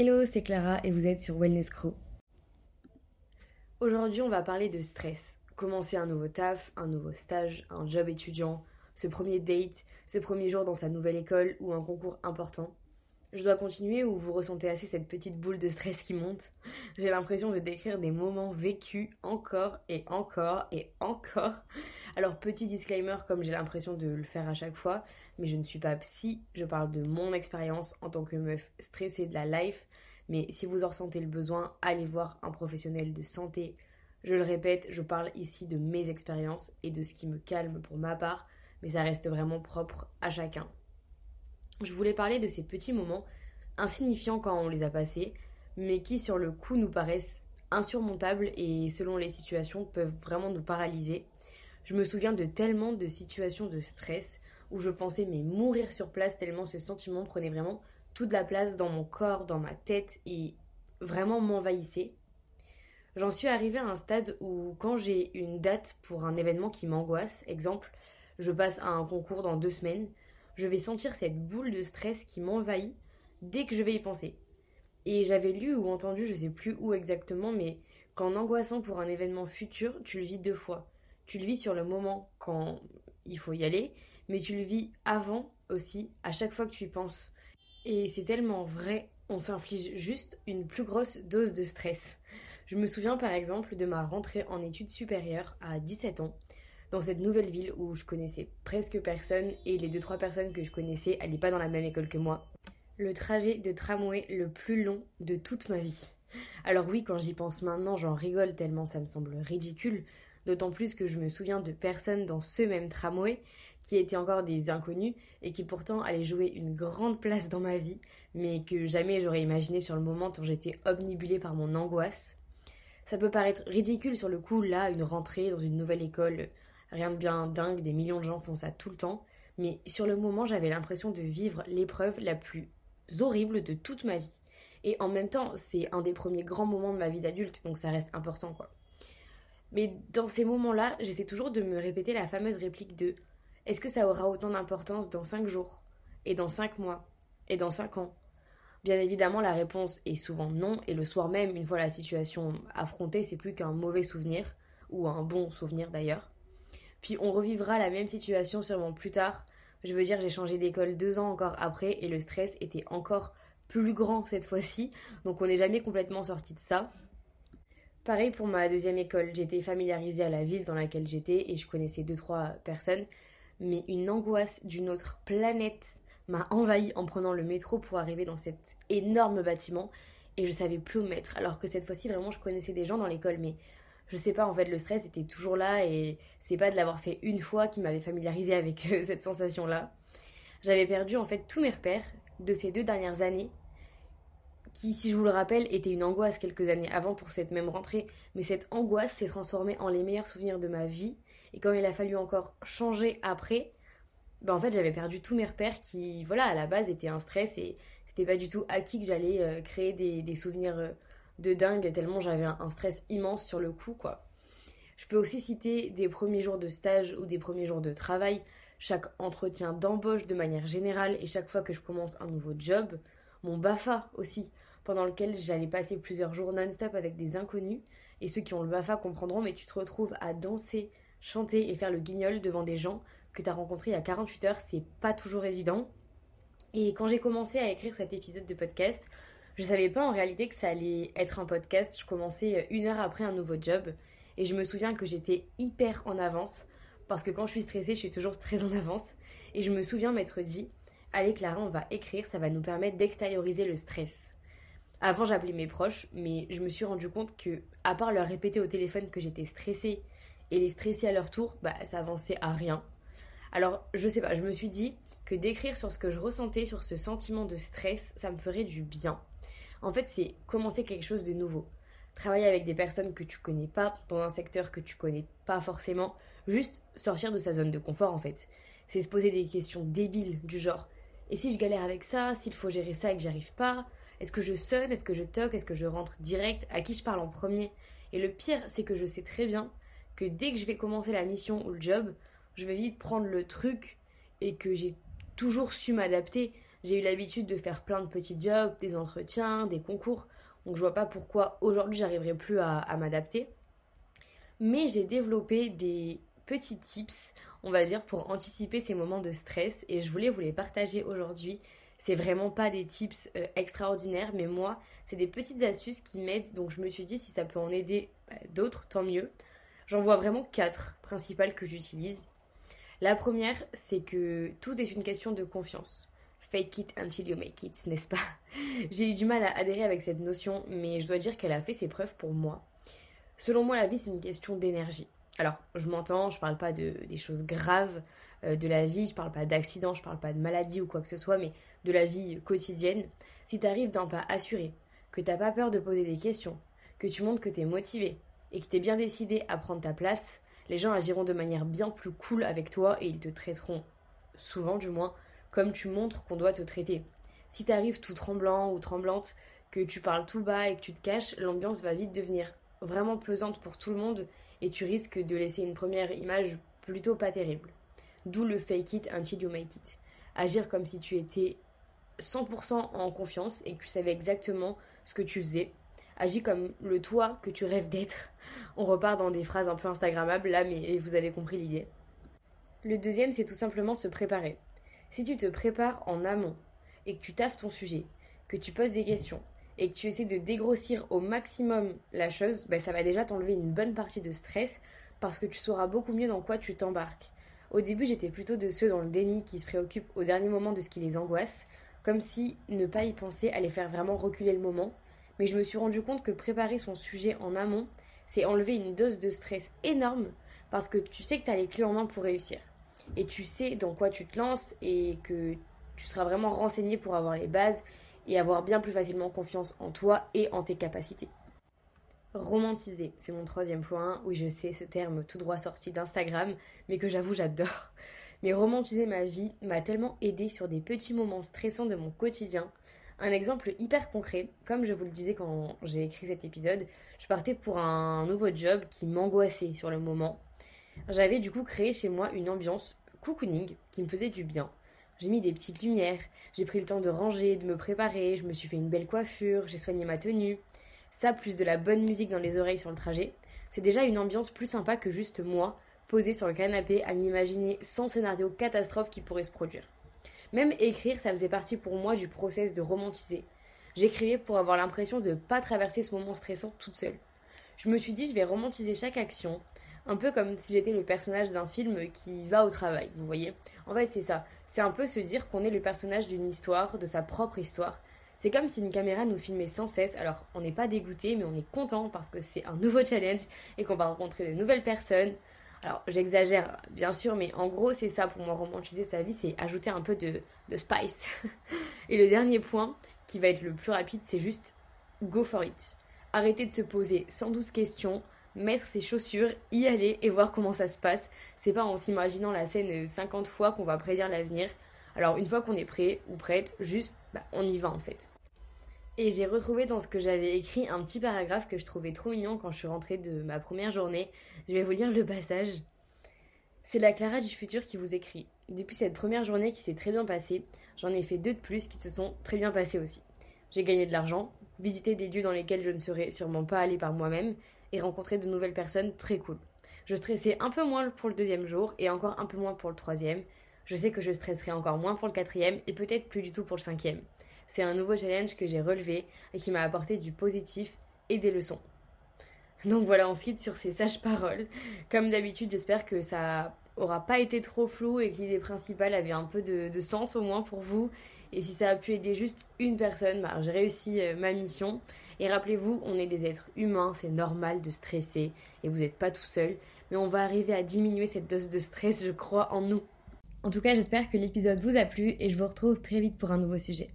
Hello, c'est Clara et vous êtes sur Wellness Crew. Aujourd'hui, on va parler de stress. Commencer un nouveau taf, un nouveau stage, un job étudiant, ce premier date, ce premier jour dans sa nouvelle école ou un concours important. Je dois continuer ou vous ressentez assez cette petite boule de stress qui monte? J'ai l'impression de décrire des moments vécus encore et encore et encore. Alors petit disclaimer comme j'ai l'impression de le faire à chaque fois, mais je ne suis pas psy, je parle de mon expérience en tant que meuf stressée de la life. Mais si vous en ressentez le besoin, allez voir un professionnel de santé. Je le répète, je parle ici de mes expériences et de ce qui me calme pour ma part, mais ça reste vraiment propre à chacun. Je voulais parler de ces petits moments insignifiants quand on les a passés, mais qui sur le coup nous paraissent insurmontables et selon les situations peuvent vraiment nous paralyser. Je me souviens de tellement de situations de stress où je pensais mais mourir sur place tellement ce sentiment prenait vraiment toute la place dans mon corps, dans ma tête et vraiment m'envahissait. J'en suis arrivée à un stade où quand j'ai une date pour un événement qui m'angoisse, exemple, je passe à un concours dans deux semaines, je vais sentir cette boule de stress qui m'envahit dès que je vais y penser. Et j'avais lu ou entendu, je sais plus où exactement, mais qu'en angoissant pour un événement futur, tu le vis deux fois. Tu le vis sur le moment quand il faut y aller, mais tu le vis avant aussi, à chaque fois que tu y penses. Et c'est tellement vrai, on s'inflige juste une plus grosse dose de stress. Je me souviens par exemple de ma rentrée en études supérieures à 17 ans dans cette nouvelle ville où je connaissais presque personne et les deux trois personnes que je connaissais n'allaient pas dans la même école que moi. Le trajet de tramway le plus long de toute ma vie. Alors oui, quand j'y pense maintenant, j'en rigole tellement ça me semble ridicule, d'autant plus que je me souviens de personnes dans ce même tramway qui étaient encore des inconnus et qui pourtant allaient jouer une grande place dans ma vie, mais que jamais j'aurais imaginé sur le moment tant j'étais obnubilée par mon angoisse. Ça peut paraître ridicule sur le coup, là, une rentrée dans une nouvelle école, Rien de bien dingue, des millions de gens font ça tout le temps. Mais sur le moment, j'avais l'impression de vivre l'épreuve la plus horrible de toute ma vie. Et en même temps, c'est un des premiers grands moments de ma vie d'adulte, donc ça reste important, quoi. Mais dans ces moments-là, j'essaie toujours de me répéter la fameuse réplique de Est-ce que ça aura autant d'importance dans 5 jours Et dans 5 mois Et dans 5 ans? Bien évidemment, la réponse est souvent non, et le soir même, une fois la situation affrontée, c'est plus qu'un mauvais souvenir, ou un bon souvenir d'ailleurs. Puis on revivra la même situation sûrement plus tard. Je veux dire, j'ai changé d'école deux ans encore après et le stress était encore plus grand cette fois-ci. Donc on n'est jamais complètement sorti de ça. Pareil pour ma deuxième école, j'étais familiarisée à la ville dans laquelle j'étais et je connaissais deux trois personnes, mais une angoisse d'une autre planète m'a envahi en prenant le métro pour arriver dans cet énorme bâtiment. Et je savais plus où me mettre. Alors que cette fois-ci vraiment je connaissais des gens dans l'école, mais je sais pas, en fait, le stress était toujours là. Et c'est pas de l'avoir fait une fois qui m'avait familiarisé avec euh, cette sensation-là. J'avais perdu en fait tous mes repères de ces deux dernières années qui, si je vous le rappelle, était une angoisse quelques années avant pour cette même rentrée. Mais cette angoisse s'est transformée en les meilleurs souvenirs de ma vie. Et quand il a fallu encore changer après, ben en fait j'avais perdu tous mes repères qui, voilà, à la base étaient un stress et c'était pas du tout acquis que j'allais euh, créer des, des souvenirs euh, de dingue tellement j'avais un, stress immense sur le coup quoi. Je peux aussi citer des premiers jours de stage ou des premiers jours de travail, chaque entretien d'embauche de manière générale et chaque fois que je commence un nouveau job, mon BAFA aussi, pendant lequel j'allais passer plusieurs jours non-stop avec des inconnus et ceux qui ont le BAFA comprendront mais tu te retrouves à danser, chanter et faire le guignol devant des gens que tu as rencontrés il y a 48 heures, c'est pas toujours évident. Et quand j'ai commencé à écrire cet épisode de podcast, je savais pas en réalité que ça allait être un podcast. Je commençais une heure après un nouveau job et je me souviens que j'étais hyper en avance parce que quand je suis stressée, je suis toujours très en avance. Et je me souviens m'être dit Allez, Clara, on va écrire, ça va nous permettre d'extérioriser le stress. Avant, j'appelais mes proches, mais je me suis rendu compte que, à part leur répéter au téléphone que j'étais stressée et les stresser à leur tour, bah ça avançait à rien. Alors, je sais pas, je me suis dit que d'écrire sur ce que je ressentais, sur ce sentiment de stress, ça me ferait du bien. En fait, c'est commencer quelque chose de nouveau. Travailler avec des personnes que tu connais pas, dans un secteur que tu connais pas forcément, juste sortir de sa zone de confort en fait. C'est se poser des questions débiles du genre et si je galère avec ça, s'il faut gérer ça et que j'arrive pas, est-ce que je sonne, est-ce que je toque, est-ce que je rentre direct, à qui je parle en premier? Et le pire, c'est que je sais très bien que dès que je vais commencer la mission ou le job, je vais vite prendre le truc et que j'ai toujours su m'adapter J'ai eu l'habitude de faire plein de petits jobs, des entretiens, des concours. Donc je vois pas pourquoi aujourd'hui j'arriverai plus à, à m'adapter. Mais j'ai développé des petits tips, on va dire, pour anticiper ces moments de stress et je voulais vous les partager aujourd'hui. C'est vraiment pas des tips euh, extraordinaires, mais moi, c'est des petites astuces qui m'aident. Donc je me suis dit, si ça peut en aider bah, d'autres, tant mieux. J'en vois vraiment quatre principales que j'utilise. La première, c'est que tout est une question de confiance. Fake it until you make it, n'est-ce pas? J'ai eu du mal à adhérer avec cette notion, mais je dois dire qu'elle a fait ses preuves pour moi. Selon moi, la vie, c'est une question d'énergie. Alors, je m'entends, je parle pas de, des choses graves euh, de la vie, je parle pas d'accident, je parle pas de maladie ou quoi que ce soit, mais de la vie quotidienne. Si tu arrives d'un pas assuré, que t'as pas peur de poser des questions, que tu montres que tu es motivé et que tu es bien décidé à prendre ta place, les gens agiront de manière bien plus cool avec toi et ils te traiteront, souvent du moins, comme tu montres qu'on doit te traiter. Si tu arrives tout tremblant ou tremblante, que tu parles tout bas et que tu te caches, l'ambiance va vite devenir vraiment pesante pour tout le monde et tu risques de laisser une première image plutôt pas terrible. D'où le fake it until you make it. Agir comme si tu étais 100% en confiance et que tu savais exactement ce que tu faisais. Agis comme le toi que tu rêves d'être. On repart dans des phrases un peu Instagrammables là, mais vous avez compris l'idée. Le deuxième, c'est tout simplement se préparer. Si tu te prépares en amont et que tu taffes ton sujet, que tu poses des questions, et que tu essaies de dégrossir au maximum la chose, bah, ça va déjà t'enlever une bonne partie de stress parce que tu sauras beaucoup mieux dans quoi tu t'embarques. Au début, j'étais plutôt de ceux dans le déni qui se préoccupent au dernier moment de ce qui les angoisse, comme si ne pas y penser allait faire vraiment reculer le moment. Mais je me suis rendu compte que préparer son sujet en amont, c'est enlever une dose de stress énorme parce que tu sais que tu as les clés en main pour réussir. Et tu sais dans quoi tu te lances et que tu seras vraiment renseigné pour avoir les bases et avoir bien plus facilement confiance en toi et en tes capacités. Romantiser, c'est mon troisième point. Oui, je sais, ce terme tout droit sorti d'Instagram, mais que j'avoue, j'adore. Mais romantiser ma vie m'a tellement aidé sur des petits moments stressants de mon quotidien. Un exemple hyper concret, comme je vous le disais quand j'ai écrit cet épisode, je partais pour un nouveau job qui m'angoissait sur le moment. J'avais du coup créé chez moi une ambiance cocooning qui me faisait du bien. J'ai mis des petites lumières, j'ai pris le temps de ranger, de me préparer, je me suis fait une belle coiffure, j'ai soigné ma tenue. Ça, plus de la bonne musique dans les oreilles sur le trajet, c'est déjà une ambiance plus sympa que juste moi, posé sur le canapé à m'imaginer sans scénario catastrophe qui pourrait se produire. Même écrire, ça faisait partie pour moi du process de romantiser. J'écrivais pour avoir l'impression de ne pas traverser ce moment stressant toute seule. Je me suis dit, je vais romantiser chaque action, un peu comme si j'étais le personnage d'un film qui va au travail, vous voyez. En fait, c'est ça. C'est un peu se dire qu'on est le personnage d'une histoire, de sa propre histoire. C'est comme si une caméra nous filmait sans cesse. Alors, on n'est pas dégoûté, mais on est content parce que c'est un nouveau challenge et qu'on va rencontrer de nouvelles personnes. Alors, j'exagère, bien sûr, mais en gros, c'est ça pour moi, romantiser sa vie, c'est ajouter un peu de, de spice. et le dernier point, qui va être le plus rapide, c'est juste go for it. Arrêtez de se poser 112 questions, mettre ses chaussures, y aller et voir comment ça se passe. C'est pas en s'imaginant la scène 50 fois qu'on va prédire l'avenir. Alors une fois qu'on est prêt ou prête, juste bah, on y va en fait. Et j'ai retrouvé dans ce que j'avais écrit un petit paragraphe que je trouvais trop mignon quand je suis rentrée de ma première journée. Je vais vous lire le passage. C'est la Clara du futur qui vous écrit. Depuis cette première journée qui s'est très bien passée, j'en ai fait deux de plus qui se sont très bien passées aussi. J'ai gagné de l'argent, visité des lieux dans lesquels je ne serais sûrement pas allée par moi-même, et rencontrer de nouvelles personnes très cool. Je stressais un peu moins pour le deuxième jour et encore un peu moins pour le troisième. Je sais que je stresserai encore moins pour le quatrième et peut-être plus du tout pour le cinquième. C'est un nouveau challenge que j'ai relevé et qui m'a apporté du positif et des leçons. Donc voilà, on se quitte sur ces sages paroles. Comme d'habitude, j'espère que ça aura pas été trop flou et que l'idée principale avait un peu de, sens au moins pour vous et si ça a pu aider juste une personne, bah, j'ai réussi euh, ma mission. Et rappelez-vous, on est des êtres humains, c'est normal de stresser et vous n'êtes pas tout seul. Mais on va arriver à diminuer cette dose de stress, je crois en nous. En tout cas, j'espère que l'épisode vous a plu et je vous retrouve très vite pour un nouveau sujet.